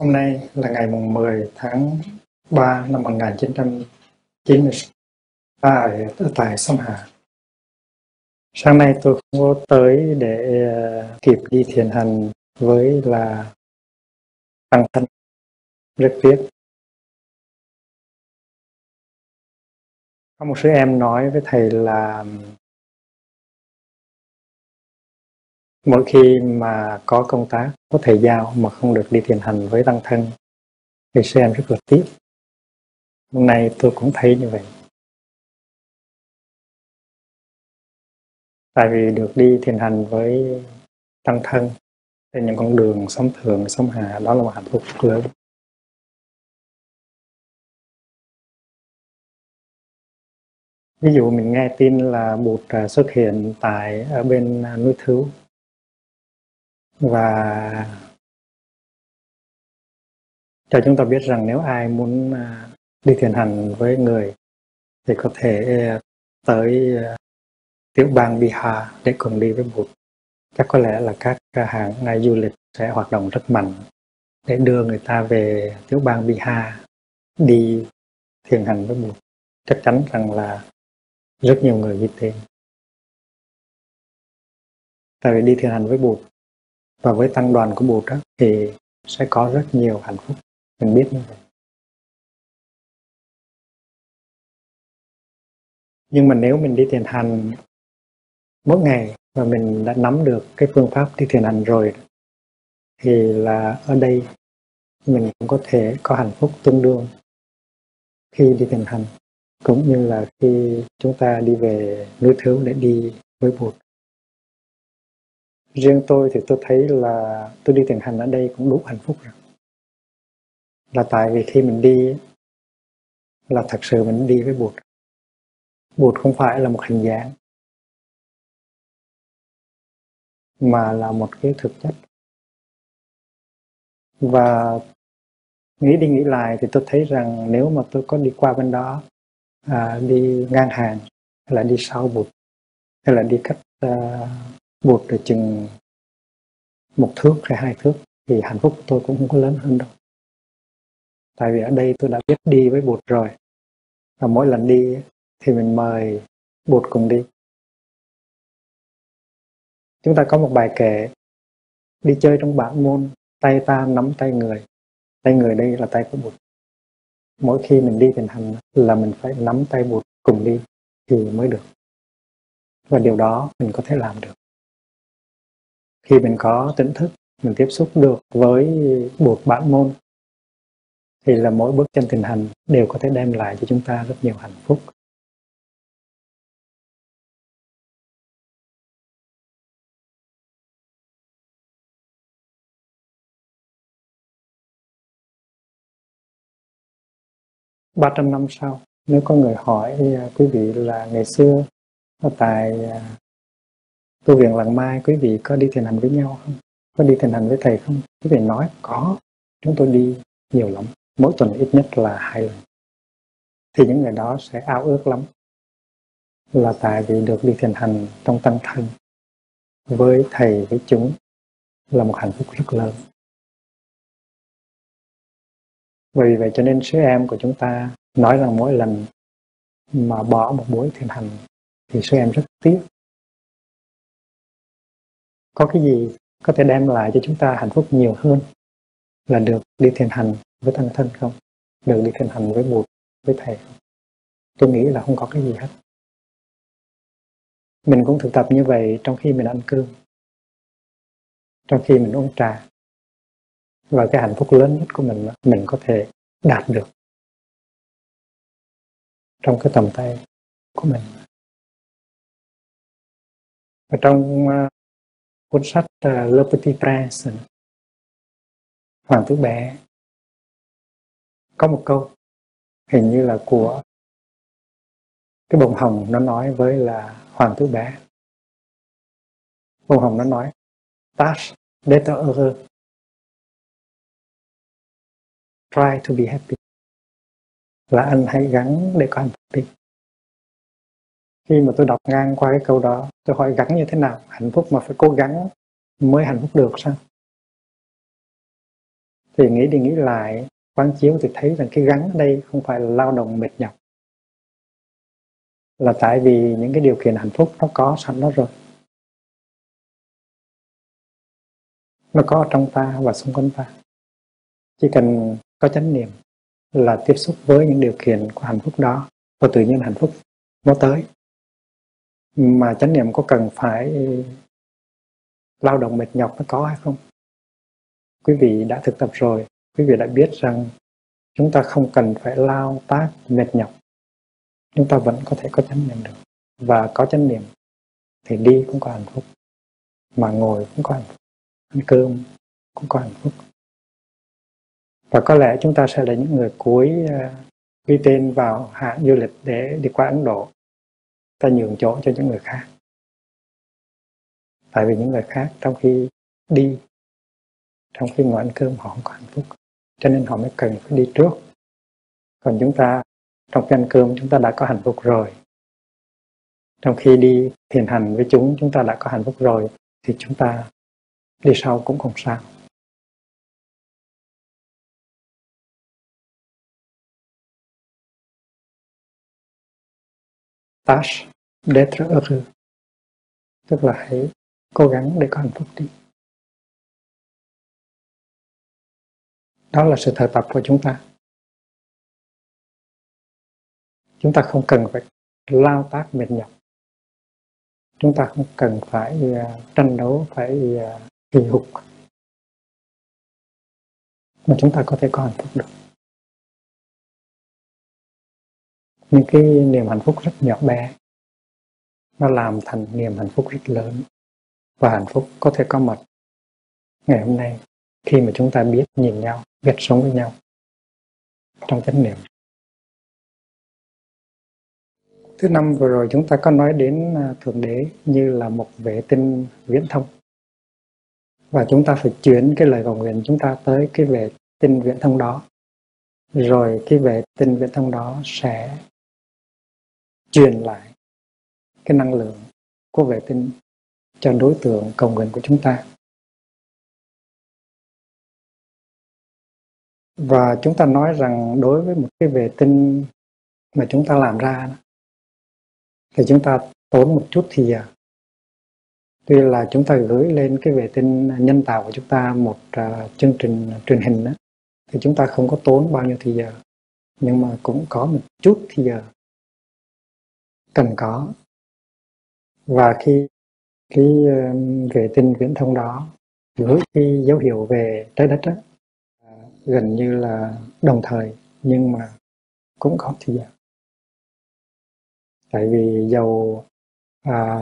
Hôm nay là ngày mùng 10 tháng 3 năm 1993 à, ở tại Sông Hà. Sáng nay tôi không có tới để ờ, kịp đi thiền hành với là tăng thân rất tiếc. Có một số em nói với thầy là mỗi khi mà có công tác, có thời giao mà không được đi thiền hành với tăng thân, thì sẽ em rất là tiếc. Hôm nay tôi cũng thấy như vậy. Tại vì được đi thiền hành với tăng thân trên những con đường sống thường, sống hà, đó là một hạnh phúc rất lớn. Ví dụ mình nghe tin là bụt à, xuất hiện tại, ở bên à, núi thứ và cho chúng ta biết rằng nếu ai muốn à, đi thiền hành với người thì có thể à, tới à, tiểu bang Bihar để cùng đi với Bụt. Chắc có lẽ là các hãng du lịch sẽ hoạt động rất mạnh để đưa người ta về tiểu bang Bihar đi thiền hành với Bụt. Chắc chắn rằng là rất nhiều người ghi tên. Tại vì đi thiền hành với Bụt và với tăng đoàn của Bụt đó, thì sẽ có rất nhiều hạnh phúc. Mình biết như vậy. Nhưng mà nếu mình đi thiền hành mỗi ngày và mình đã nắm được cái phương pháp đi thiền hành rồi thì là ở đây mình cũng có thể có hạnh phúc tương đương khi đi thiền hành cũng như là khi chúng ta đi về núi thiếu để đi với Bụt riêng tôi thì tôi thấy là tôi đi thiền hành ở đây cũng đủ hạnh phúc rồi. Là tại vì khi mình đi là thật sự mình đi với bụt. Bụt không phải là một hình dáng mà là một cái thực chất. Và nghĩ đi nghĩ lại thì tôi thấy rằng nếu mà tôi có đi qua bên đó à, đi ngang hàng hay là đi sau bụt hay là đi cách uh, buộc được chừng một thước hay hai thước thì hạnh phúc của tôi cũng không có lớn hơn đâu. Tại vì ở đây tôi đã biết đi với bụt rồi. Và mỗi lần đi thì mình mời bụt cùng đi. Chúng ta có một bài kể, đi chơi trong bản môn, tay ta nắm tay người. Tay người đây là tay của bụt mỗi khi mình đi thiền hành là mình phải nắm tay bụt cùng đi thì mới được. Và điều đó mình có thể làm được khi mình có tỉnh thức, mình tiếp xúc được với buộc bản môn, thì là mỗi bước chân thiền hành đều có thể đem lại cho chúng ta rất nhiều hạnh phúc. Ba trăm năm sau, nếu có người hỏi à, quý vị là ngày xưa à, tại à, tu viện Làng Mai quý vị có đi thiền hành với nhau không? Có đi thiền hành với thầy không? Quý vị nói, có. Chúng tôi đi nhiều lắm. Mỗi tuần ít nhất là hai lần. Thì những người đó sẽ ao ước lắm. Là tại vì được đi thiền hành trong tăng thân với thầy, với chúng là một hạnh phúc rất lớn. Vì vậy cho nên sứ em của chúng ta nói rằng mỗi lần mà bỏ một buổi thiền hành thì sứ em rất tiếc có cái gì có thể đem lại cho chúng ta hạnh phúc nhiều hơn là được đi thiền hành với tăng thân không? Được đi thiền hành với bụt, với thầy không? Tôi nghĩ là không có cái gì hết. Mình cũng thực tập như vậy trong khi mình ăn cơm, trong khi mình uống trà. Và cái hạnh phúc lớn nhất của mình mình có thể đạt được trong cái tầm tay của mình. Và trong à, cuốn sách uh, Le Petit Prince Hoàng tử bé có một câu hình như là của cái bông hồng nó nói với là Hoàng tử bé bông hồng nó nói tâche d'être heureux try to be happy. Là anh hãy gắng để có hạnh phúc khi mà tôi đọc ngang qua cái câu đó, tôi hỏi gắn như thế nào? Hạnh phúc mà phải cố gắng mới hạnh phúc được sao? Thì nghĩ đi nghĩ lại, quán chiếu thì thấy rằng cái gắn ở đây không phải là lao động mệt nhọc. Là tại vì những cái điều kiện hạnh phúc nó có sẵn đó rồi. Nó có ở trong ta và xung quanh ta. Chỉ cần có chánh niệm là tiếp xúc với những điều kiện của hạnh phúc đó, và tự nhiên hạnh phúc nó tới mà chánh niệm có cần phải lao động mệt nhọc nó có hay không? Quý vị đã thực tập rồi, quý vị đã biết rằng chúng ta không cần phải lao tác mệt nhọc. Chúng ta vẫn có thể có chánh niệm được. Và có chánh niệm thì đi cũng có hạnh phúc, mà ngồi cũng có hạnh phúc, ăn cơm cũng có hạnh phúc. Và có lẽ chúng ta sẽ là những người cuối à, ghi tên vào hãng du lịch để đi qua Ấn Độ ta nhường chỗ cho những người khác. Tại vì những người khác trong khi đi, trong khi ngồi ăn cơm, họ không có hạnh phúc. Cho nên họ mới cần phải đi trước. Còn chúng ta, trong khi ăn cơm, chúng ta đã có hạnh phúc rồi. Trong khi đi thiền hành với chúng chúng ta đã có hạnh phúc rồi, thì chúng ta đi sau cũng không sao. Tâche d'être heureux tức là hãy cố gắng để có hạnh phúc đi. Đó là sự thời tập của chúng ta. Chúng ta không cần phải lao tác mệt nhọc. Chúng ta không cần phải à, tranh đấu, phải à, kỳ hục. Mà chúng ta có thể có hạnh phúc được. Những cái niềm hạnh phúc rất nhỏ bé, nó làm thành niềm hạnh phúc rất lớn. Và hạnh phúc có thể có mặt ngày hôm nay khi mà chúng ta biết, nhìn nhau, biết sống với nhau trong chánh niệm. Thứ năm vừa rồi chúng ta có nói đến à, thượng đế như là một vệ tinh viễn thông. Và chúng ta phải chuyển cái lời cầu nguyện chúng ta tới cái vệ tinh viễn thông đó. Rồi cái vệ tinh viễn thông đó sẽ truyền lại cái năng lượng của vệ tinh cho đối tượng cầu nguyện của chúng ta. Và chúng ta nói rằng đối với một cái vệ tinh mà chúng ta làm ra thì chúng ta tốn một chút thì giờ tuy là chúng ta gửi lên cái vệ tinh nhân tạo của chúng ta một uh, chương trình truyền hình đó, thì chúng ta không có tốn bao nhiêu thì giờ nhưng mà cũng có một chút thì giờ cần có. Và khi cái ờ, vệ tinh viễn thông đó gửi cái dấu hiệu về trái đất đó, à, gần như là đồng thời nhưng mà cũng có thời gian tại vì dầu à,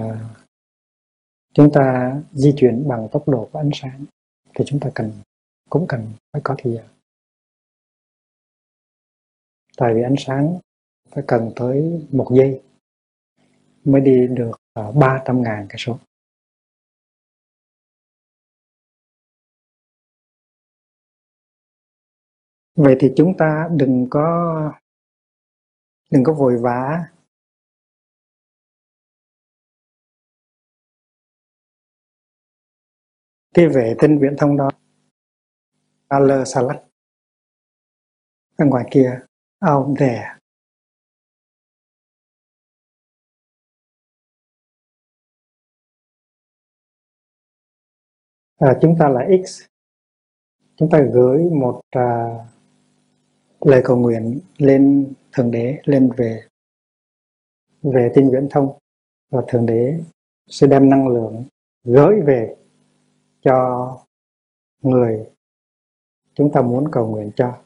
chúng ta di chuyển bằng tốc độ của ánh sáng thì chúng ta cần cũng cần phải có thời gian tại vì ánh sáng phải cần tới một giây mới đi được ờ, ở 300 ngàn cái số. Vậy thì chúng ta đừng có đừng có vội vã. Cái vệ tinh viễn thông đó Al Salad ở ngoài kia out there à, chúng ta là X. Chúng ta gửi một à, lời cầu nguyện lên thượng đế lên về về tinh viễn thông. Và thượng đế sẽ đem năng lượng gửi về cho người chúng ta muốn cầu nguyện cho.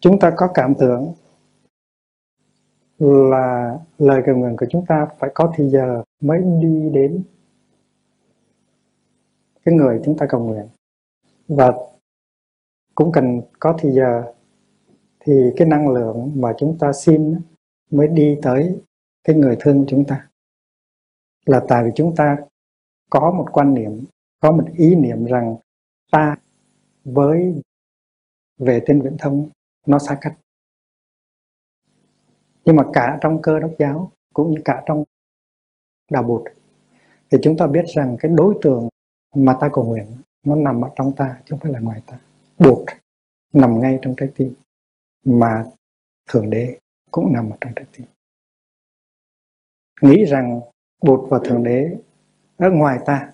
Chúng ta có cảm tưởng là lời cầu nguyện của chúng ta phải có thì giờ mới đi đến cái người chúng ta cầu nguyện. Và cũng cần có thì giờ, thì cái năng lượng mà chúng ta xin mới đi tới cái người thương chúng ta. Là tại vì chúng ta có một quan niệm, có một ý niệm rằng ta với về tên viễn thông nó xa cách. Nhưng mà cả trong cơ đốc giáo cũng như cả trong đạo bụt. Thì chúng ta biết rằng cái đối tượng mà ta cầu nguyện, nó nằm ở trong ta, chứ không phải là ngoài ta. Bụt nằm ngay trong trái tim, mà thượng đế cũng nằm ở trong trái tim. Nghĩ rằng bụt và thượng đế ở ngoài ta,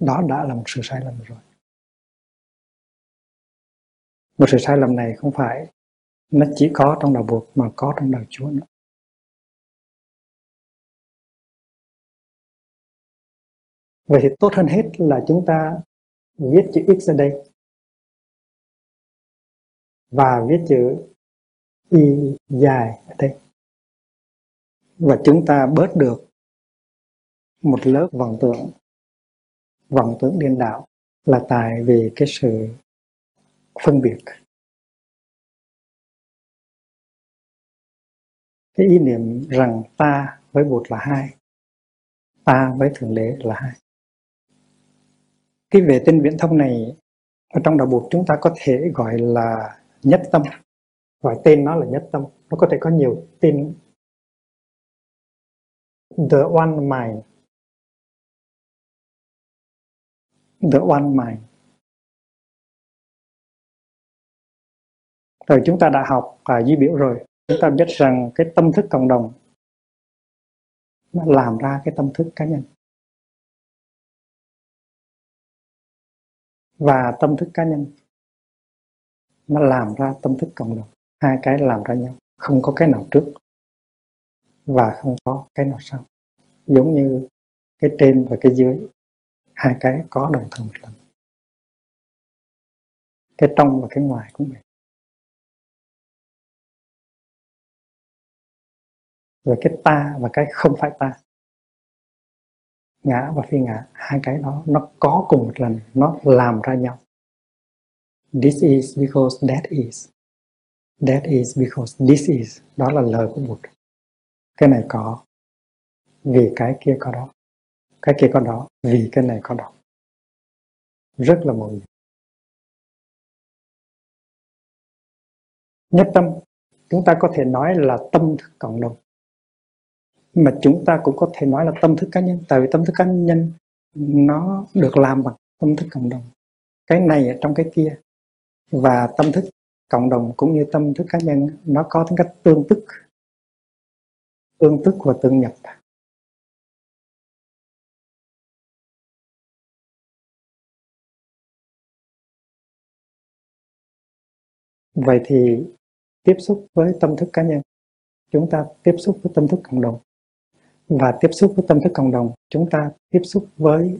đó đã là một sự sai lầm rồi. Một sự sai lầm này không phải nó chỉ có trong đạo bụt mà có trong đạo chúa nữa. Vậy thì tốt hơn hết là chúng ta viết chữ x ở đây. Và viết chữ y dài ở đây. Và chúng ta bớt được một lớp vọng tưởng. Vọng tưởng điên đảo là tại vì cái sự phân biệt. Cái ý niệm rằng ta với bụt là hai, ta với thượng đế là hai cái vệ tinh viễn thông này ở trong đạo bụt chúng ta có thể gọi là nhất tâm. Gọi tên nó là nhất tâm. Nó có thể có nhiều tên. The one mind. The one mind. Rồi chúng ta đã học à, di biểu rồi. Chúng ta biết rằng cái tâm thức cộng đồng nó làm ra cái tâm thức cá nhân. Và tâm thức cá nhân. Nó làm ra tâm thức cộng đồng. Hai cái làm ra nhau. Không có cái nào trước và không có cái nào sau. Giống như cái trên và cái dưới, hai cái có đồng thời một lần. Cái trong và cái ngoài cũng vậy. Rồi cái ta và cái không phải ta ngã và phi ngã, hai cái đó nó có cùng một lần, nó làm ra nhau. This is because that is. That is because this is. Đó là lời của Bụt cái này có vì cái kia có đó. Cái kia có đó vì cái này có đó. Rất là mừng. Nhất tâm, chúng ta có thể nói là tâm thức cộng đồng mà chúng ta cũng có thể nói là tâm thức cá nhân, tại vì tâm thức cá nhân nó được làm bằng tâm thức cộng đồng. Cái này ở trong cái kia. Và tâm thức cộng đồng cũng như tâm thức cá nhân, nó có tính cách tương tức. Tương tức và tương nhập. Vậy thì tiếp xúc với tâm thức cá nhân. Chúng ta tiếp xúc với tâm thức cộng đồng và tiếp xúc với tâm thức cộng đồng. Chúng ta tiếp xúc với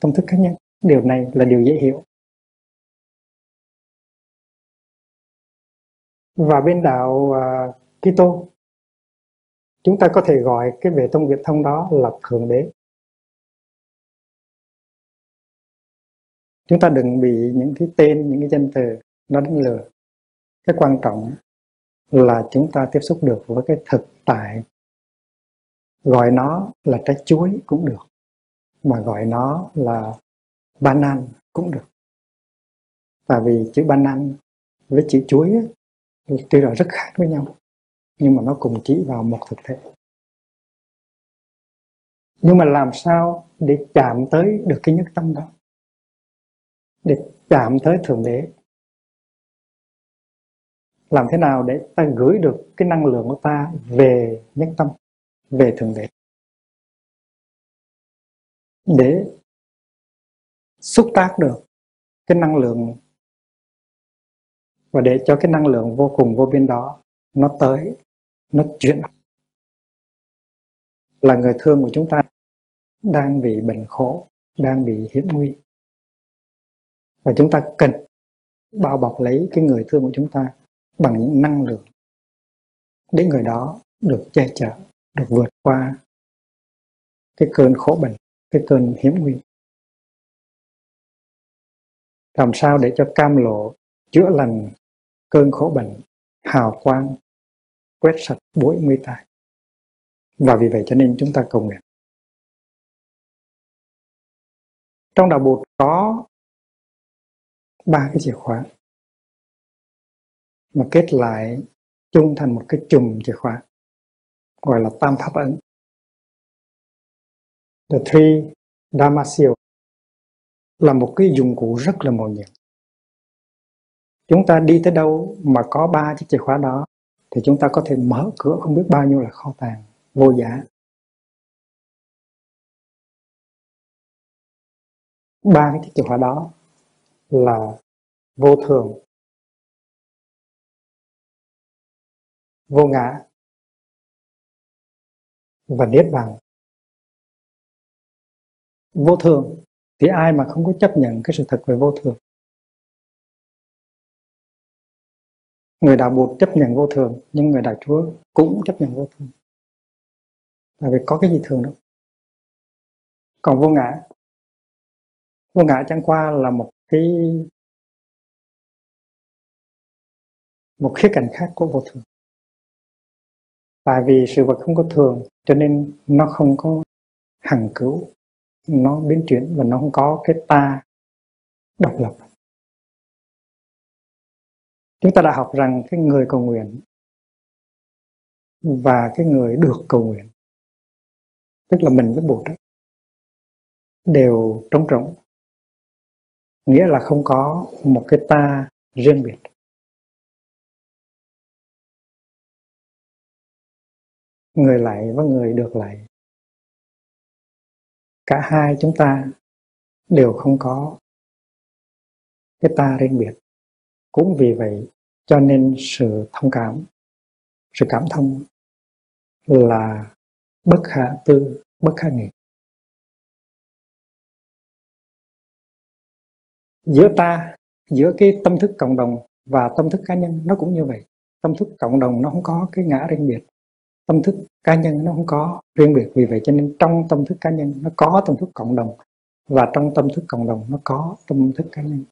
tâm thức cá nhân. Điều này là điều dễ hiểu. Và bên đạo uh, Kitô chúng ta có thể gọi cái vệ tông việt thông đó là thượng đế. Chúng ta đừng bị những cái tên những cái danh từ nó đánh lừa. Cái quan trọng là chúng ta tiếp xúc được với cái thực tại gọi nó là trái chuối cũng được, mà gọi nó là banan cũng được. Tại vì chữ banan với chữ chuối tuy là rất khác với nhau, nhưng mà nó cùng chỉ vào một thực thể. Nhưng mà làm sao để chạm tới được cái nhất tâm đó? Để chạm tới thượng đế. Làm thế nào để ta gửi được cái năng lượng của ta về nhất tâm? Về thượng đế. Để xúc tác được cái năng lượng và để cho cái năng lượng vô cùng vô biên đó nó tới, nó chuyển. Là người thương của chúng ta đang bị bệnh khổ, đang bị hiểm nguy. Và chúng ta cần bao bọc lấy cái người thương của chúng ta bằng những năng lượng để người đó được che chở được vượt qua cái cơn khổ bệnh, cái cơn hiểm nguy. Làm sao để cho cam lộ chữa lành cơn khổ bệnh hào quang, quét sạch bối nguy tai? Và vì vậy cho nên chúng ta cầu nguyện. Trong đạo bụt có ba cái chìa khóa mà kết lại chung thành một cái chùm chìa khóa gọi là tam pháp ấn. The three dharma seal là một cái dụng cụ rất là màu nhiệm. Chúng ta đi tới đâu mà có ba chiếc chìa khóa đó, thì chúng ta có thể mở cửa không biết bao nhiêu là kho tàng, vô giá. Ba cái chiếc chìa khóa đó là vô thường, vô ngã và niết bàn. Vô thường, thì ai mà không có chấp nhận cái sự thật về vô thường? Người đạo bụt chấp nhận vô thường, nhưng người đạo chúa cũng chấp nhận vô thường. Tại vì có cái gì thường đâu. Còn vô ngã. Vô ngã chẳng qua là một cái, một khía cạnh khác của vô thường tại vì sự vật không có thường cho nên nó không có hằng cửu. Nó biến chuyển và nó không có cái ta độc lập. Chúng ta đã học rằng cái người cầu nguyện và cái người được cầu nguyện tức là mình với bụt đó, đều trống rỗng. Nghĩa là không có một cái ta riêng biệt. Người lại và người được lại. Cả hai chúng ta đều không có cái ta riêng biệt. Cũng vì vậy cho nên sự thông cảm, sự cảm thông là bất khả tư, bất khả nghị. Giữa ta, giữa cái tâm thức cộng đồng và tâm thức cá nhân, nó cũng như vậy. Tâm thức cộng đồng nó không có cái ngã riêng biệt tâm thức cá nhân nó không có riêng biệt. Vì vậy cho nên trong tâm thức cá nhân nó có tâm thức cộng đồng và trong tâm thức cộng đồng nó có tâm thức cá nhân.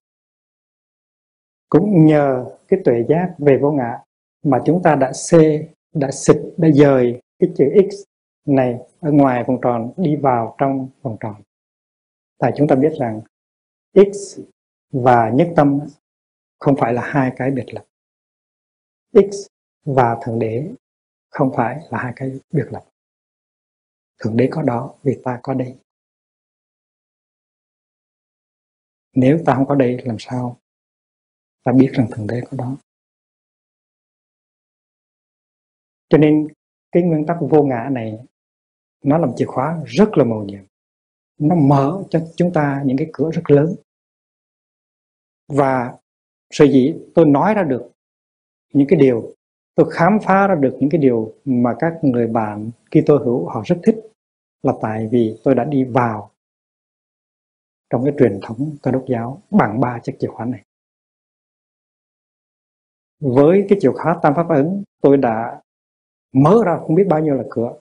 Cũng nhờ cái tuệ giác về vô ngã mà chúng ta đã xê, đã xịt, đã dời cái chữ x này ở ngoài vòng tròn, đi vào trong vòng tròn. Tại chúng ta biết rằng x và nhất tâm không phải là hai cái biệt lập. X và thượng đế không phải là hai cái biệt lập. Thượng đế có đó, vì ta có đây. Nếu ta không có đây, làm sao ta biết rằng thượng đế có đó? Cho nên, cái nguyên tắc vô ngã này, nó làm chìa khóa rất là màu nhiệm. Nó mở cho chúng ta những cái cửa rất lớn. Và sở dĩ tôi nói ra được những cái điều tôi khám phá ra được những cái điều mà các người bạn khi tôi hữu họ rất thích là tại vì tôi đã đi vào trong cái truyền thống cơ đốc giáo bằng ba chiếc chìa khóa này. Với cái chìa khóa tam pháp ấn, tôi đã mở ra không biết bao nhiêu là cửa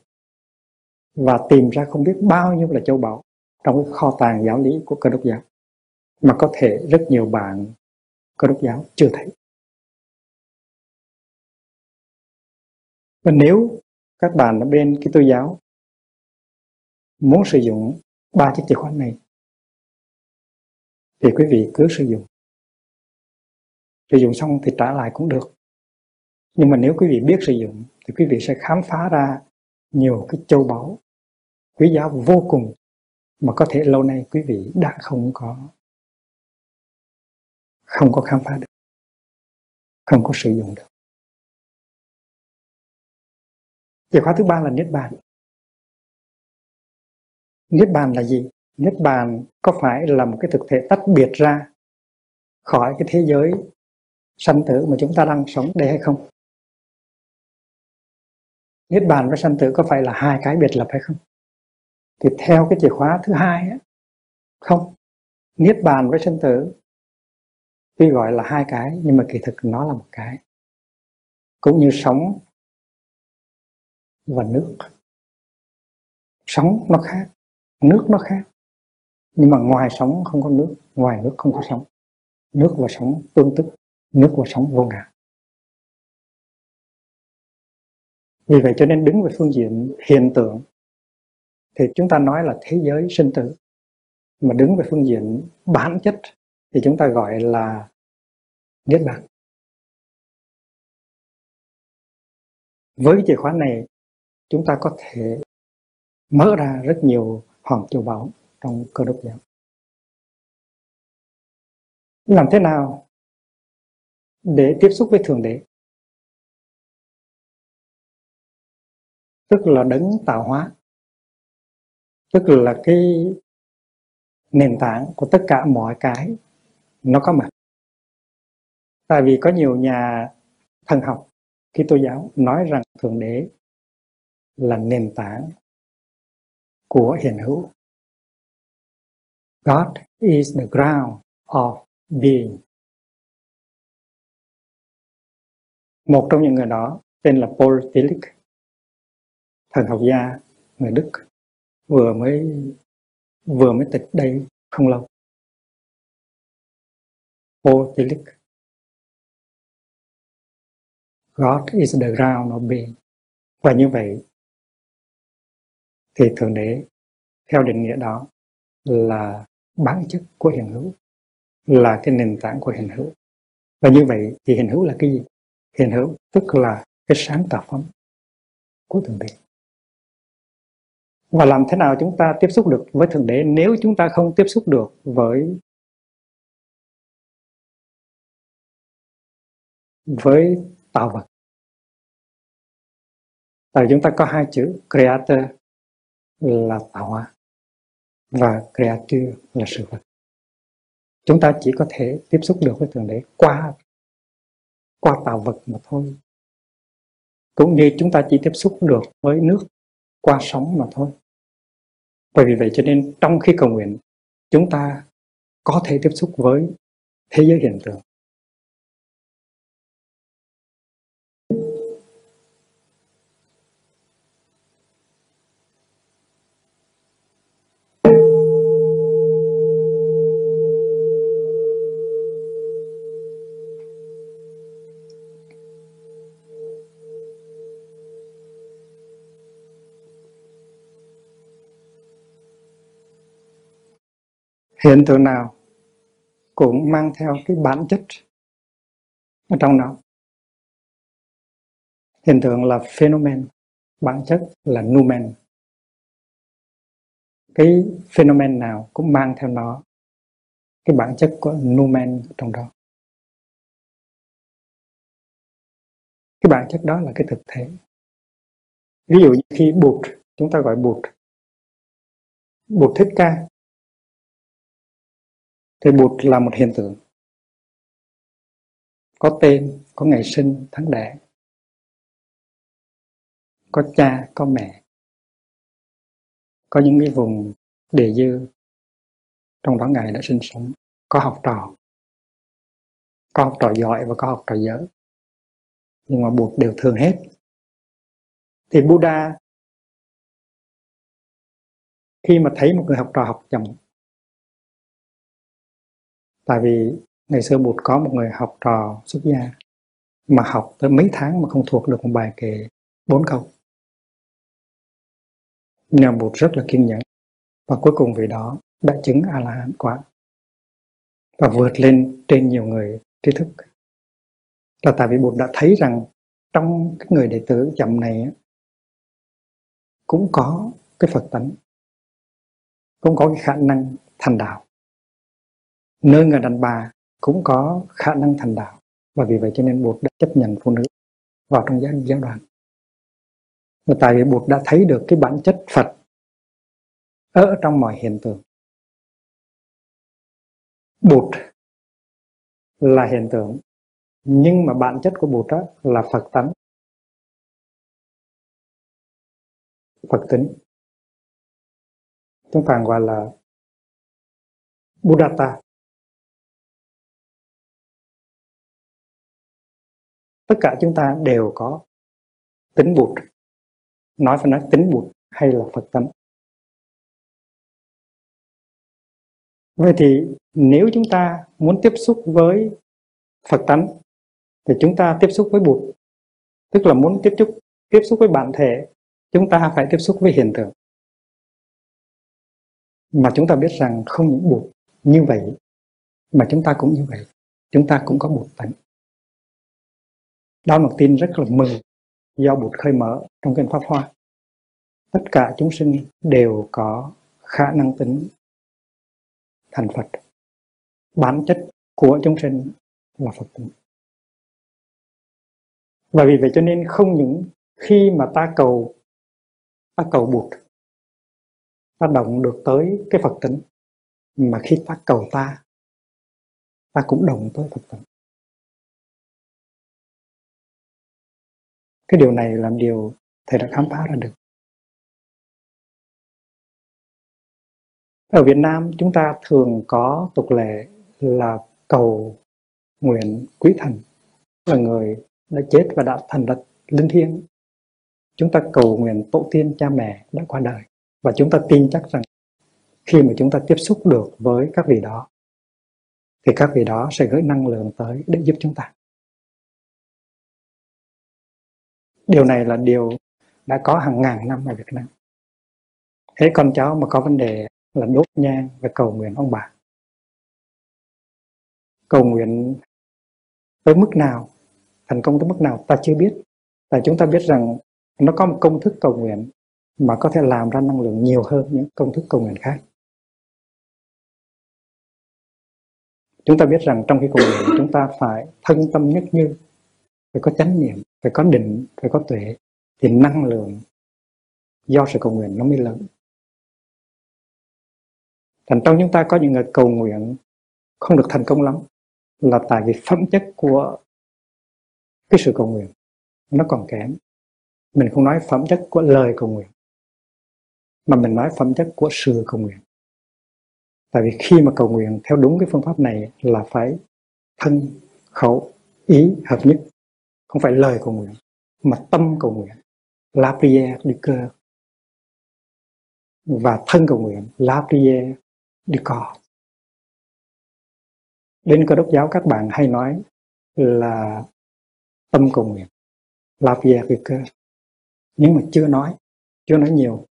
và tìm ra không biết bao nhiêu là châu báu trong cái kho tàng giáo lý của cơ đốc giáo. Mà có thể rất nhiều bạn cơ đốc giáo chưa thấy. Và nếu các bạn ở bên cái tô giáo muốn sử dụng ba chiếc chìa khóa này, thì quý vị cứ sử dụng. Sử dụng xong thì trả lại cũng được. Nhưng mà nếu quý vị biết sử dụng, thì quý vị sẽ khám phá ra nhiều cái châu báu, quý giá vô cùng mà có thể lâu nay quý vị đã không có không có khám phá được, không có sử dụng được. Chìa khóa thứ ba là niết bàn. Niết bàn là gì? Niết bàn có phải là một cái thực thể tách biệt ra khỏi cái thế giới sanh tử mà chúng ta đang sống đây hay không? Niết bàn và sanh tử có phải là hai cái biệt lập hay không? Thì theo cái chìa khóa thứ hai á, không. Niết bàn với sanh tử tuy gọi là hai cái, nhưng mà kỳ thực nó là một cái. Cũng như sống và nước. Sống nó khác, nước nó khác. Nhưng mà ngoài sống không có nước, ngoài nước không có sống. Nước và sống tương tức, nước và sống vô ngã. Vì vậy cho nên đứng về phương diện hiện tượng, thì chúng ta nói là thế giới sinh tử. Mà đứng về phương diện bản chất, thì chúng ta gọi là niết bàn. Với chìa khóa này chúng ta có thể mở ra rất nhiều hòm châu báu trong cơ đốc giáo. Làm thế nào để tiếp xúc với thượng đế? Tức là đấng tạo hóa. Tức là cái nền tảng của tất cả mọi cái nó có mặt. Tại vì có nhiều nhà thần học khi tôi giáo nói rằng thượng đế là nền tảng của hiện hữu. God is the ground of being. Một trong những người đó tên là Paul Tillich, thần học gia, người Đức, vừa mới vừa mới tịch đây không lâu. Paul Tillich. God is the ground of being. Và như vậy thì thượng đế theo định nghĩa đó là bản chất của hiện hữu, là cái nền tảng của hiện hữu. Và như vậy thì hiện hữu là cái gì? Hiện hữu tức là cái sáng tạo phẩm của thượng đế. Và làm thế nào chúng ta tiếp xúc được với thượng đế nếu chúng ta không tiếp xúc được với với tạo vật? Tại chúng ta có hai chữ, creator là tạo hóa và creature là sự vật. Chúng ta chỉ có thể tiếp xúc được với thượng đế qua qua tạo vật mà thôi. Cũng như chúng ta chỉ tiếp xúc được với nước qua sóng mà thôi. Bởi vì vậy cho nên trong khi cầu nguyện, chúng ta có thể tiếp xúc với thế giới hiện tượng. Hiện tượng nào cũng mang theo cái bản chất ở trong nó. Hiện tượng là phenomen, bản chất là numen. Cái phenomen nào cũng mang theo nó cái bản chất của numen trong đó. Cái bản chất đó là cái thực thể. Ví dụ như khi bụt, chúng ta gọi bụt. Bụt thích ca thì bụt là một hiện tượng. Có tên, có ngày sinh, tháng đẻ. Có cha, có mẹ. Có những cái vùng đề dư trong đó ngài đã sinh sống. Có học trò. Có học trò giỏi và có học trò dở. Nhưng mà buộc đều thường hết. Thì Buddha khi mà thấy một người học trò học chậm tại vì ngày xưa bụt có một người học trò xuất gia mà học tới mấy tháng mà không thuộc được một bài kệ bốn câu. Nhưng bụt rất là kiên nhẫn và cuối cùng vì đó đã chứng a la hán quả và vượt lên trên nhiều người trí thức. Là tại vì bụt đã thấy rằng trong cái người đệ tử chậm này cũng có cái phật tánh, cũng có cái khả năng thành đạo nơi người đàn bà cũng có khả năng thành đạo. Và vì vậy cho nên Bụt đã chấp nhận phụ nữ vào trong giáo, giáo đoàn và tại vì Bụt đã thấy được cái bản chất Phật ở trong mọi hiện tượng. Bụt là hiện tượng nhưng mà bản chất của Bụt đó là Phật tánh. Phật tính. Chúng ta gọi là Buddhata. Tất cả chúng ta đều có tính bụt nói phải nói tính bụt hay là phật tánh. Vậy thì nếu chúng ta muốn tiếp xúc với phật tánh, thì chúng ta tiếp xúc với bụt tức là muốn tiếp xúc tiếp xúc với bản thể, chúng ta phải tiếp xúc với hiện tượng. Mà chúng ta biết rằng không những bụt như vậy, mà chúng ta cũng như vậy. Chúng ta cũng có bụt tánh đó là một tin rất là mừng do Bụt khơi mở trong kinh Pháp Hoa. Tất cả chúng sinh đều có khả năng tính thành Phật. Bản chất của chúng sinh là Phật tính và vì vậy cho nên không những khi mà ta cầu ta cầu buộc, ta động được tới cái Phật tính, mà khi ta cầu ta ta cũng động tới Phật tính cái điều này là điều thầy đã khám phá ra được. Ở Việt Nam, chúng ta thường có tục lệ là cầu nguyện quý thần, là người đã chết và đã thành lập linh thiêng. Chúng ta cầu nguyện tổ tiên cha mẹ đã qua đời và chúng ta tin chắc rằng khi mà chúng ta tiếp xúc được với các vị đó, thì các vị đó sẽ gửi năng lượng tới để giúp chúng ta. Điều này là điều đã có hàng ngàn năm ở Việt Nam. Thế con cháu mà có vấn đề là đốt nhang và cầu nguyện ông bà. Cầu nguyện tới mức nào, thành công tới mức nào, ta chưa biết. Tại chúng ta biết rằng nó có một công thức cầu nguyện mà có thể làm ra năng lượng nhiều hơn những công thức cầu nguyện khác. Chúng ta biết rằng trong khi cầu nguyện, chúng ta phải thân tâm nhất như, phải có chánh niệm phải có định, phải có tuệ. Thì năng lượng do sự cầu nguyện nó mới lớn. Thành trong chúng ta có những người cầu nguyện không được thành công lắm, là tại vì phẩm chất của cái sự cầu nguyện nó còn kém. Mình không nói phẩm chất của lời cầu nguyện, mà mình nói phẩm chất của sự cầu nguyện. Tại vì khi mà cầu nguyện theo đúng cái phương pháp này là phải thân, khẩu, ý, hợp nhất không phải lời cầu nguyện mà tâm cầu nguyện la prière du cœur. Và thân cầu nguyện la prière du corps đến cơ đốc giáo các bạn hay nói là tâm cầu nguyện la prière du cœur. Nhưng mà chưa nói chưa nói nhiều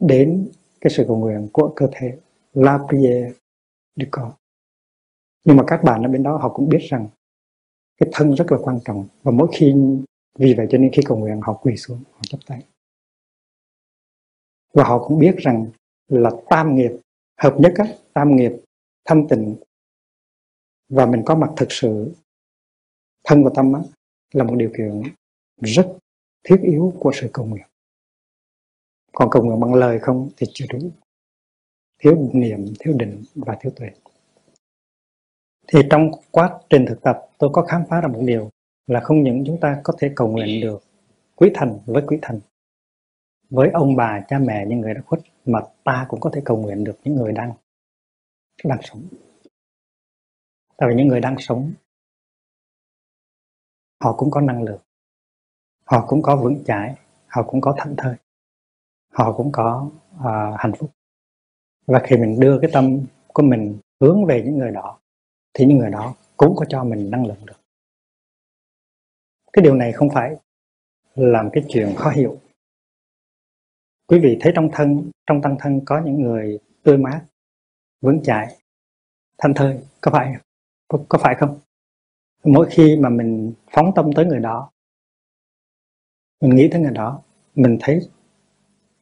đến cái sự cầu nguyện của cơ thể la prière du corps nhưng mà các bạn ở bên đó họ cũng biết rằng cái thân rất là quan trọng. Và mỗi khi vì vậy cho nên khi cầu nguyện họ quỳ xuống họ chắp tay. Và họ cũng biết rằng là tam nghiệp hợp nhất á, tam nghiệp thanh tịnh và mình có mặt thực sự thân và tâm á, là một điều kiện rất thiết yếu của sự cầu nguyện. Còn cầu nguyện bằng lời không thì chưa đủ thiếu niệm thiếu định và thiếu tuệ thì trong quá trình thực tập tôi có khám phá ra một điều là không những chúng ta có thể cầu nguyện được quý thần với quý thần với ông bà cha mẹ những người đã khuất mà ta cũng có thể cầu nguyện được những người đang đang sống. Tại vì những người đang sống họ cũng có năng lượng họ cũng có vững chãi họ cũng có thảnh thơi họ cũng có uh, hạnh phúc. Và khi mình đưa cái tâm của mình hướng về những người đó thì những người đó cũng có cho mình năng lượng được. Cái điều này không phải làm cái chuyện khó hiểu. Quý vị thấy trong thân trong tăng thân có những người tươi mát vững chãi thanh thơi có phải có, có phải không? Mỗi khi mà mình phóng tâm tới người đó mình nghĩ tới người đó mình thấy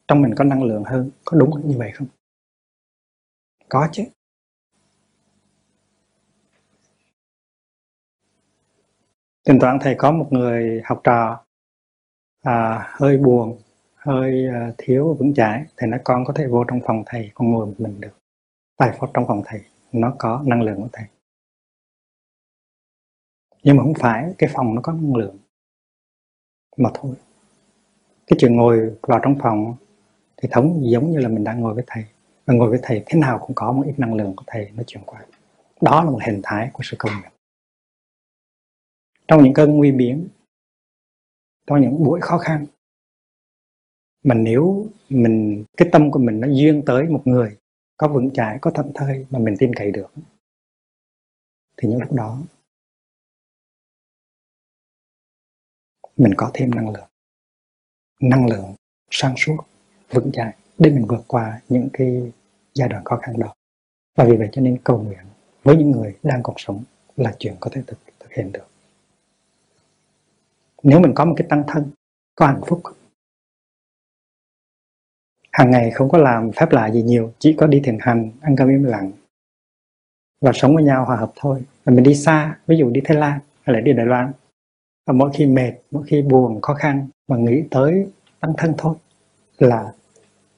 trong mình có năng lượng hơn có đúng như vậy không? Có chứ. Thỉnh thoảng thầy có một người học trò à, hơi buồn hơi à, thiếu vững chãi. Thì nói con có thể vô trong phòng thầy con ngồi một mình được. Tại phòng trong phòng thầy nó có năng lượng của thầy. Nhưng mà không phải cái phòng nó có năng lượng. Mà thôi cái chuyện ngồi vào trong phòng thì thống giống như là mình đang ngồi với thầy. Và ngồi với thầy thế nào cũng có một ít năng lượng của thầy nó chuyển qua. Đó là một hình thái của sự công nhận trong những cơn nguy biến trong những buổi khó khăn mà nếu mình cái tâm của mình nó duyên tới một người có vững chãi có thận thơi mà mình tin cậy được thì những lúc đó mình có thêm năng lượng. Năng lượng sáng suốt vững chãi để mình vượt qua những cái giai đoạn khó khăn đó. Và vì vậy cho nên cầu nguyện với những người đang còn sống là chuyện có thể thực, thực hiện được nếu mình có một cái tăng thân, có hạnh phúc, hàng ngày không có làm phép lạ gì nhiều, chỉ có đi thiền hành, ăn cơm im lặng và sống với nhau hòa hợp thôi. Và mình đi xa, ví dụ đi Thái Lan hay là đi Đài Loan, và mỗi khi mệt, mỗi khi buồn, khó khăn mà nghĩ tới tăng thân thôi là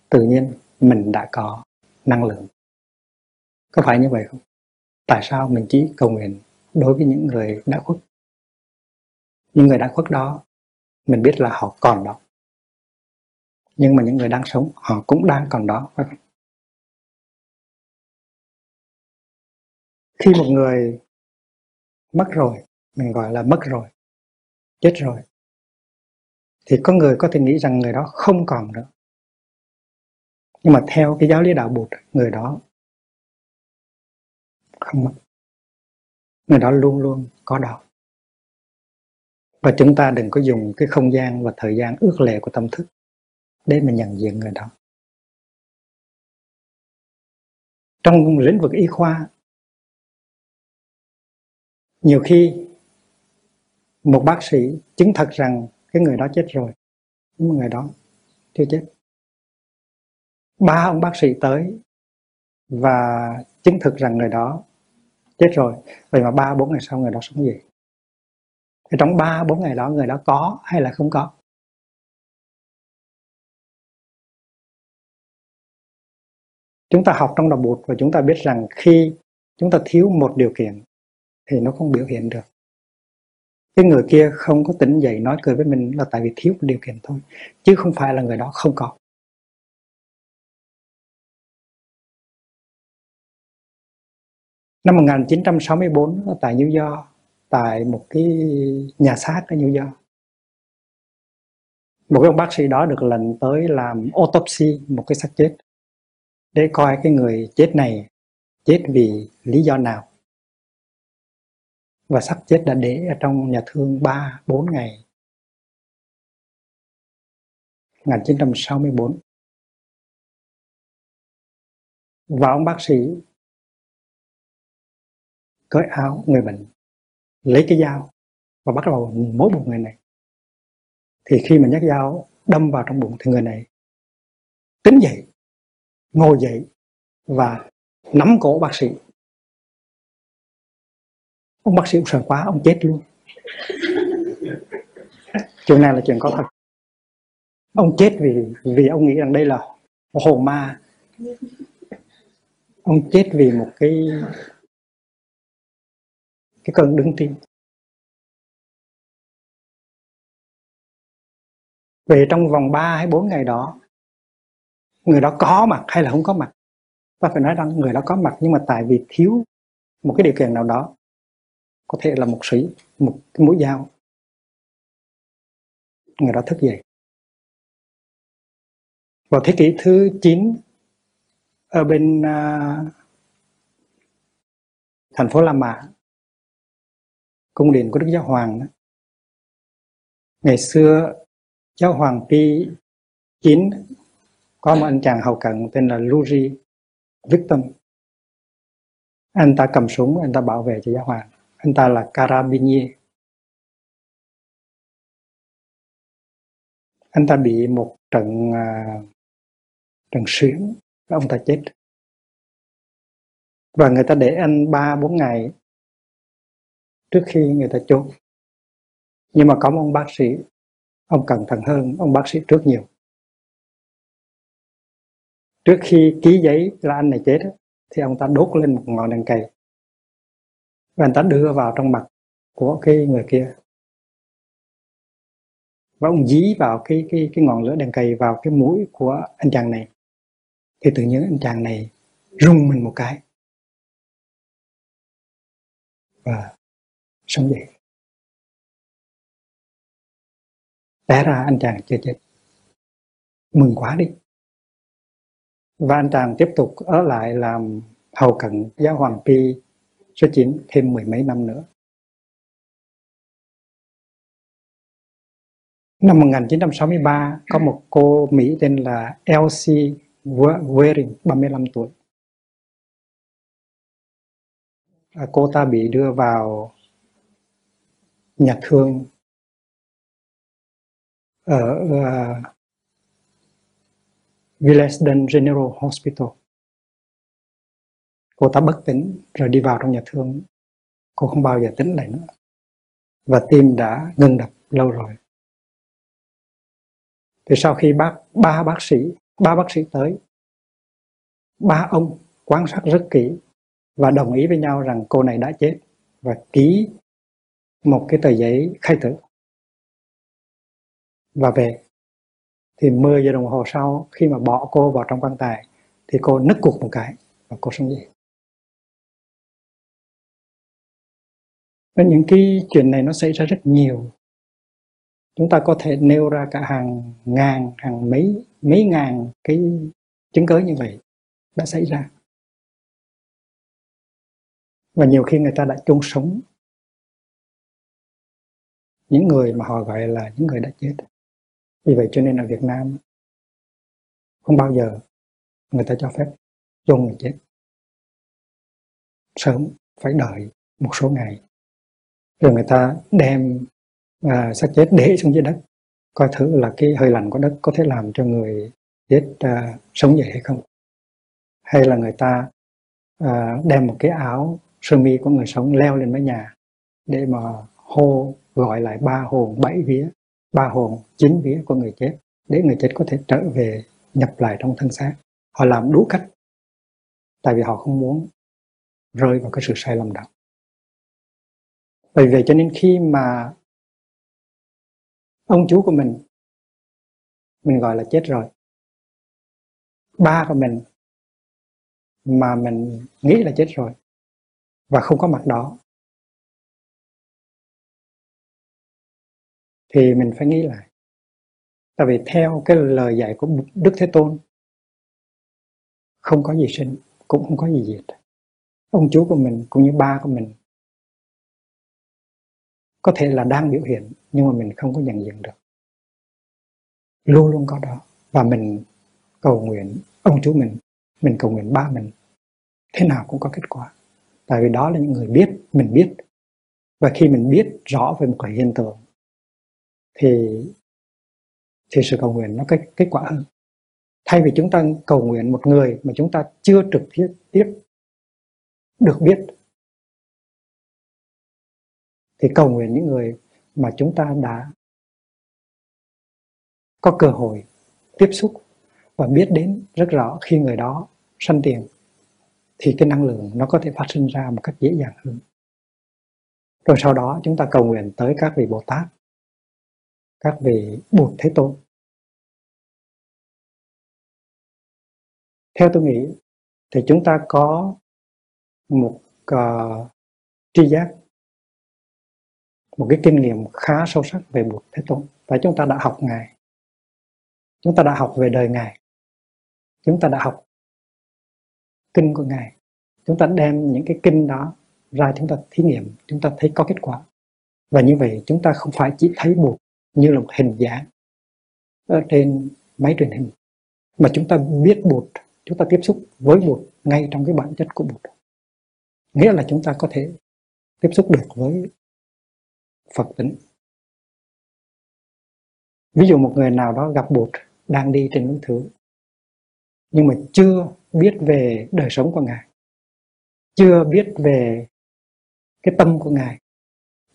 tự nhiên mình đã có năng lượng. Có phải như vậy không? Tại sao mình chỉ cầu nguyện đối với những người đã khuất? Những người đã khuất đó, mình biết là họ còn đó. Nhưng mà những người đang sống, họ cũng đang còn đó. Phải không khi một người mất rồi, mình gọi là mất rồi, chết rồi, thì có người có thể nghĩ rằng người đó không còn nữa. Nhưng mà theo cái giáo lý đạo bụt, người đó không mất. Người đó luôn luôn có đó và chúng ta đừng có dùng cái không gian và thời gian ước lệ của tâm thức để mà nhận diện người đó. Trong lĩnh vực y khoa, nhiều khi một bác sĩ chứng thật rằng cái người đó chết rồi, nhưng người đó chưa chết. Ba ông bác sĩ tới và chứng thực rằng người đó chết rồi, vậy mà ba, bốn ngày sau người đó sống gì? Thì trong ba, bốn ngày đó, người đó có hay là không có? Chúng ta học trong đạo bụt và chúng ta biết rằng khi chúng ta thiếu một điều kiện thì nó không biểu hiện được. Cái người kia không có tỉnh dậy nói cười với mình là tại vì thiếu một điều kiện thôi, chứ không phải là người đó không có. Năm 1964 tại New York tại một cái nhà xác ở New York. Một cái ông bác sĩ đó được lệnh tới làm autopsy một cái xác chết, để coi cái người chết này chết vì lý do nào. Và xác chết đã để ở trong nhà thương 3 4 ngày. 1964 và ông bác sĩ cởi áo người bệnh lấy cái dao và bắt đầu mổ bụng người này. Thì khi mà nhát dao đâm vào trong bụng thì người này tính dậy, ngồi dậy và nắm cổ bác sĩ. Ông bác sĩ cũng sợ quá ông chết luôn. Chuyện này là chuyện có thật. Ông chết vì vì ông nghĩ rằng đây là hồn ma. Ông chết vì một cái cái cơn đứng tim. Về trong vòng 3 hay 4 ngày đó người đó có mặt hay là không có mặt? Ta phải nói rằng người đó có mặt nhưng mà tại vì thiếu một cái điều kiện nào đó. Có thể là một sĩ một cái mũi dao. Người đó thức dậy. Vào thế kỷ thứ 9 ở bên uh, thành phố La Mã cung điện của Đức Giáo Hoàng đó. ngày xưa Giáo Hoàng Pi chín có một anh chàng hậu cận tên là Luri Victor. Anh ta cầm súng anh ta bảo vệ cho Giáo Hoàng. Anh ta là Carabinier anh ta bị một trận uh, trận xuyến ông ta chết. Và người ta để anh ba bốn ngày trước khi người ta chôn. Nhưng mà có một ông bác sĩ, ông cẩn thận hơn ông bác sĩ trước nhiều. Trước khi ký giấy là anh này chết thì ông ta đốt lên một ngọn đèn cầy và anh ta đưa vào trong mặt của cái người kia. Và ông dí vào cái cái cái ngọn lửa đèn cầy vào cái mũi của anh chàng này. Thì tự nhiên anh chàng này rung mình một cái. Và sống dậy té ra anh chàng chưa chết. Mừng quá đi. Và anh chàng tiếp tục ở lại làm hầu cận giáo hoàng pi số 9 thêm mười mấy năm nữa. Năm 1963 có một cô Mỹ tên là Elsie Waring 35 tuổi. Cô ta bị đưa vào nhà thương ở ờ, uh, ờ, Willesden General Hospital. Cô ta bất tỉnh rồi đi vào trong nhà thương cô không bao giờ tỉnh lại nữa. Và tim đã ngừng đập lâu rồi. Thì sau khi bác ba bác sĩ ba bác sĩ tới ba ông quan sát rất kỹ và đồng ý với nhau rằng cô này đã chết và ký một cái tờ giấy khai tử. Và về, thì 10 giờ đồng hồ sau, khi mà bỏ cô vào trong quan tài, thì cô nứt cuộc một cái và cô sống dậy. Và những cái chuyện này nó xảy ra rất nhiều. Chúng ta có thể nêu ra cả hàng ngàn, hàng mấy mấy ngàn cái chứng cớ như vậy đã xảy ra. Và nhiều khi người ta đã chung sống những người mà họ gọi là những người đã chết. Vì vậy cho nên ở Việt Nam không bao giờ người ta cho phép chôn người chết. Sớm phải đợi một số ngày rồi người ta đem à, xác chết để xuống dưới đất. Coi thử là cái hơi lạnh của đất có thể làm cho người chết à, sống dậy hay không. Hay là người ta à, đem một cái áo sơ mi của người sống leo lên mái nhà để mà hô gọi lại ba hồn, bảy vía. Ba hồn, chín vía của người chết, để người chết có thể trở về, nhập lại trong thân xác. Họ làm đủ cách, tại vì họ không muốn rơi vào cái sự sai lầm đó. Bởi vậy cho nên khi mà ông chú của mình mình gọi là chết rồi, ba của mình mà mình nghĩ là chết rồi và không có mặt đó thì mình phải nghĩ lại. Tại vì theo cái lời dạy của đức thế tôn, không có gì sinh, cũng không có gì diệt. Ông chú của mình cũng như ba của mình có thể là đang biểu hiện, nhưng mà mình không có nhận diện được. Luôn luôn có đó. Và mình cầu nguyện, ông chú mình mình cầu nguyện ba mình, thế nào cũng có kết quả. Tại vì đó là những người biết, mình biết. Và khi mình biết rõ về một cái hiện tượng thì thì sự cầu nguyện nó kết kết quả hơn. Thay vì chúng ta cầu nguyện một người mà chúng ta chưa trực tiếp tiếp được biết, thì cầu nguyện những người mà chúng ta đã có cơ hội tiếp xúc và biết đến rất rõ khi người đó sanh tiền, thì cái năng lượng nó có thể phát sinh ra một cách dễ dàng hơn. Rồi sau đó chúng ta cầu nguyện tới các vị Bồ Tát các vị buộc Thế Tôn. Theo tôi nghĩ thì chúng ta có một uh, tri giác một cái kinh nghiệm khá sâu sắc về buộc Thế Tôn. Và chúng ta đã học Ngài. Chúng ta đã học về đời Ngài. Chúng ta đã học kinh của Ngài. Chúng ta đem những cái kinh đó ra chúng ta thí nghiệm chúng ta thấy có kết quả. Và như vậy chúng ta không phải chỉ thấy buộc như là một hình dáng ở ờ, trên máy truyền hình. Mà chúng ta biết Bụt chúng ta tiếp xúc với Bụt ngay trong cái bản chất của Bụt nghĩa là chúng ta có thể tiếp xúc được với Phật tính. Ví dụ một người nào đó gặp Bụt đang đi trên núi thử nhưng mà chưa biết về đời sống của ngài, chưa biết về cái tâm của ngài,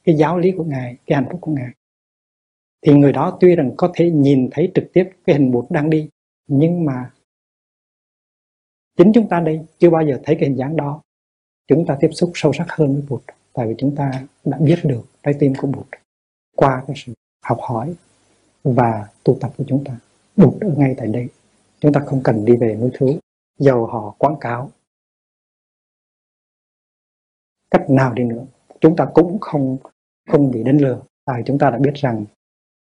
cái giáo lý của ngài, cái hạnh phúc của ngài thì người đó tuy rằng có thể nhìn thấy trực tiếp cái hình bụt đang đi, nhưng mà chính chúng ta đây chưa bao giờ thấy cái hình dáng đó. Chúng ta tiếp xúc sâu sắc hơn với bụt tại vì chúng ta đã biết được trái tim của bụt qua cái sự học hỏi và tu tập của chúng ta. Bụt ở ngay tại đây, chúng ta không cần đi về núi thứ, dầu họ quảng cáo. Cách nào đi nữa, chúng ta cũng không không bị đánh lừa. Tại chúng ta đã biết rằng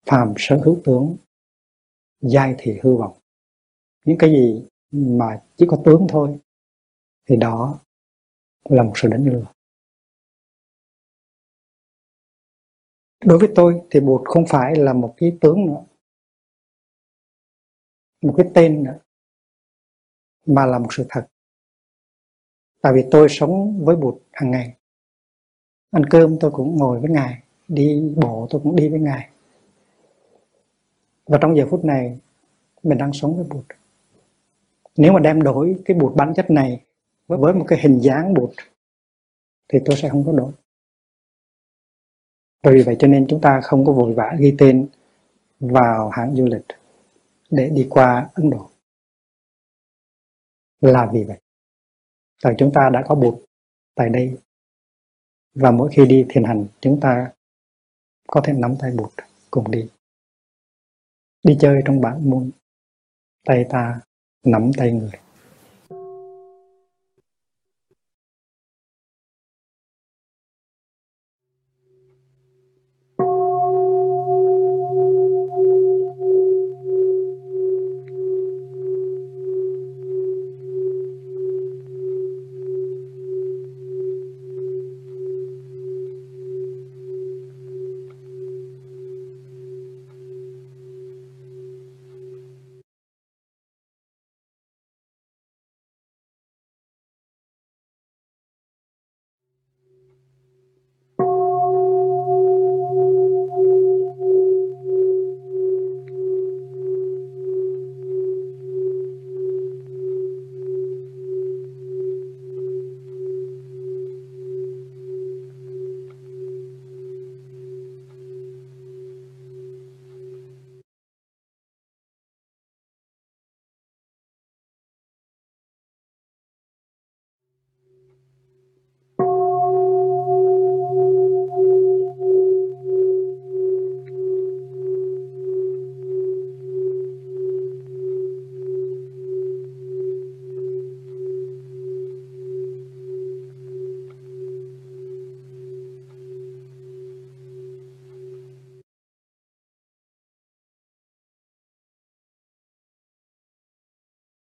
phàm sở hữu tướng giai thì hư vọng. Những cái gì mà chỉ có tướng thôi, thì đó là một sự đánh lừa. Đối với tôi thì bụt không phải là một cái tướng nữa, một cái tên nữa, mà là một sự thật. Tại vì tôi sống với bụt hàng ngày. Ăn cơm tôi cũng ngồi với ngài, đi bộ tôi cũng đi với ngài và trong giờ phút này, mình đang sống với bụt. Nếu mà đem đổi cái bụt bản chất này với một cái hình dáng bụt, thì tôi sẽ không có đổi. Bởi vì vậy cho nên chúng ta không có vội vã ghi tên vào hãng du lịch để đi qua Ấn Độ. Là vì vậy tại chúng ta đã có bụt tại đây. Và mỗi khi đi thiền hành, chúng ta có thể nắm tay bụt cùng đi đi chơi trong bản môn tay ta nắm tay người.